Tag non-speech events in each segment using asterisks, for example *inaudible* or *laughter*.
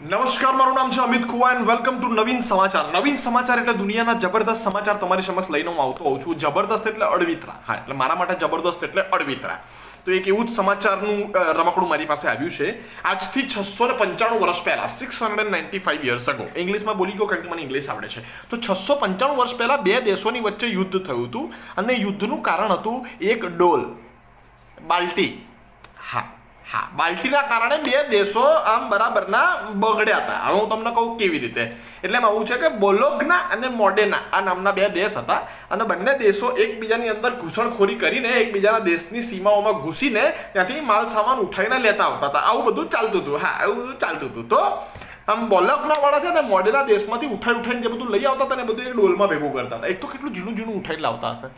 નમસ્કાર, મારું નામ છે અમિત કુવા એન્ડ વેલકમ ટુ નવીન સમાચાર. નવીન સમાચાર એટલે દુનિયાના જબરદસ્ત સમાચાર તમારી સમક્ષ લઈને હું આવતો હોઉં છું. જબરદસ્ત એટલે અડવિતરા. હા, એટલે મારા માટે જબરદસ્ત એટલે અડવિતરા. તો એક એવું જ સમાચારનું રમકડું મારી પાસે આવ્યું છે. આજથી છસો ને પંચાણું વર્ષ પહેલા six hundred ninety five years ago ઇંગ્લિશમાં બોલી ગયો કારણ કે મને ઇંગ્લિશ આવડે છે. તો છસો પંચાણું વર્ષ પહેલા બે દેશોની વચ્ચે યુદ્ધ થયું હતું અને યુદ્ધનું કારણ હતું એક ડોલ, બાલ્ટી. હા. હા બાલ્ટીના કારણે બે દેશો આમ બરાબરના બગડ્યા હતા. હવે હું તમને કહું કેવી રીતે. એટલે એમાં એવું છે કે બોલોગના અને મોડેના આ નામના બે દેશ હતા અને બંને દેશો એકબીજાની અંદર ઘૂસણખોરી કરીને એકબીજાના દેશની સીમાઓમાં ઘૂસીને ત્યાંથી માલ સામાન ઉઠાવીને લેતા આવતા હતા. આવું બધું ચાલતું હતું. હા, આવું બધું ચાલતું હતું. તો આમ બોલકના વાળા છે ને મોડેના દેશમાંથી ઉઠાઈ ઉઠાઈને જે બધું લઈ આવતા હતા ને બધું એ ડોલમાં ભેગું કરતા હતા. એક તો કેટલું ઝીણું ઝીણું ઉઠાઈને લાવતા હશે.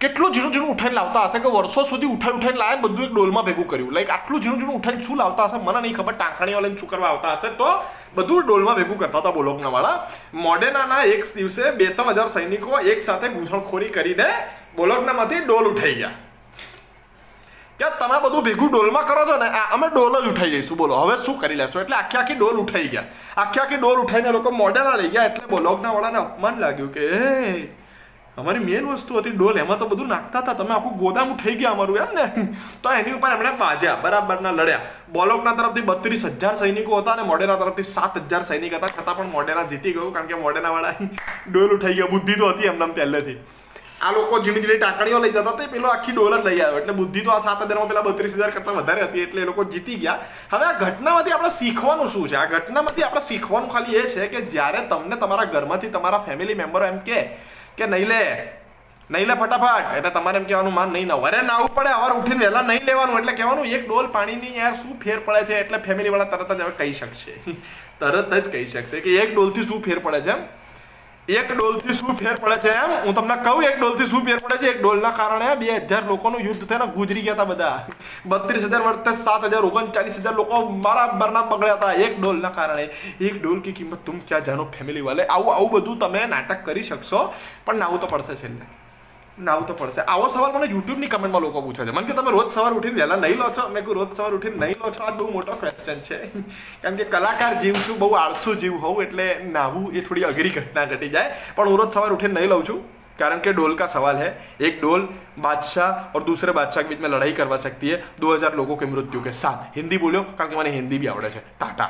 કેટલું ઝીણું ઝીણું ઉઠાઈને લાવતા હશે કે વર્ષો સુધી ઉઠાઈ ઉઠાઈને લાવે બધું એક ડોલમાં ભેગું કર્યું? લાઈક આટલું ઝીણું ઝીણું ઉઠાઈને શું લાવતા હશે? મને નહીં ખબર. ટાંકણીઓ લઈને શું કરવા આવતા હશે? તો બધું ડોલમાં ભેગું કરતા હતા બોલોકના વાળા. મોડેનાના એક દિવસે બે ત્રણ હજાર સૈનિકો એક સાથે ઘૂસણખોરી કરીને બોલોકનામાંથી ડોલ ઉઠાઈ ગયા. કે તમે બધું ભેગું ડોલમાં કરો છો ને અમે ડોલ જ ઉઠાઈ જઈશું, બોલો. હવે શું કરી લેશો? એટલે આખી આખી ડોલ ઉઠાઈ ગયા. આખી આખી ડોલ ઉઠાઈને લોકો મોડેના લઈ ગયા એટલે બોલોકના વાળાને અપમાન લાગ્યું કે અમારી મેન વસ્તુ હતી ડોલ. એમાં તો બધું નાખતા હતા. તમે આખું ગોદામ ઉઠાઈ ગયા અમારું, એમ ને? તો એની ઉપર એમણે બાજ્યા, બરાબરના લડ્યા. બોલોકના તરફથી બત્રીસ હજાર સૈનિકો હતા અને મોડેરા તરફથી સાત હજાર સૈનિક હતા. છતાં પણ મોડેરા જીતી ગયું, કારણ કે મોડેરા વાળા ડોલ ઉઠાઈ ગયા. બુદ્ધિ તો હતી એમને પહેલેથી. આ લોકો ઝીણી ઝીણી ટાંકણીઓ લઈ જતા એ પેલો આખી ડોલ જ લઈ આવ્યો. એટલે બુદ્ધિ તો આ સાત હજારમાં પેલા બત્રીસ હજાર કરતાં વધારે હતી, એટલે એ લોકો જીતી ગયા. હવે આ ઘટનામાંથી આપણે શીખવાનું શું છે? આ ઘટનામાંથી આપણે શીખવાનું ખાલી એ છે કે જ્યારે તમને તમારા ઘરમાંથી તમારા ફેમિલી મેમ્બરો એમ કે કે નહીં લે નહીં લે ફટાફટ. એટલે તમારે એમ કહેવાનું માન નહીં ના અરે ના પડે અવાર ઉઠીને વહેલા નહીં લેવાનું, એટલે કહેવાનું, એક ડોલ પાણીની યાર શું ફેર પડે છે? એટલે ફેમિલીવાળા તરત જ હવે કહી શકશે. *laughs* તરત જ કહી શકશે કે એક ડોલથી શું ફેર પડે છે એમ? એક ડોલથી શું ફેર પડે છે એમ? હું તમને કહું, એક ડોલથી શું ફેર પડે છે? એક ડોલના કારણે બે હજાર લોકોનું યુદ્ધ થઈને ગુજરી ગયા હતા બધા. બત્રીસ હજાર વર્ષે સાત હજાર, ઓગણચાલીસ હજાર લોકો બરાબરના બગડ્યા હતા એક ડોલના કારણે. એક ડોલ કી કિંમત તુમ ક્યાં જાણો ફેમિલી વાલે? આવું આવું બધું તમે નાટક કરી શકશો, પણ નાવું તો પડશે છેલ્લે. નાવું તો પડશે આવો સવાલ મને યુટ્યુબની કમેન્ટમાં લોકો પૂછે છે મને કે તમે રોજ સવાર ઉઠીને વહેલા નહીં લો છો મેં કહ્યું રોજ સવાર ઉઠીને નહીં લો છો આ બહુ મોટો ક્વેશ્ચન છે *laughs* કારણ કે કલાકાર જીવ છું બહુ આળસુ જીવ હોઉં એટલે નાવું એ થોડી અઘરી ઘટના ઘટી જાય પણ હું રોજ સવાર ઉઠીને નહીં લઉં છું कारण के डोल का सवाल है एक डोल बादशाह और दूसरे बादशाह के बीच में लड़ाई करवा सकती है 2000 लोगों के मृत्यु के साथ हिंदी बोलो कारण કે મને હિન્દી બી આવડે છે ટાટા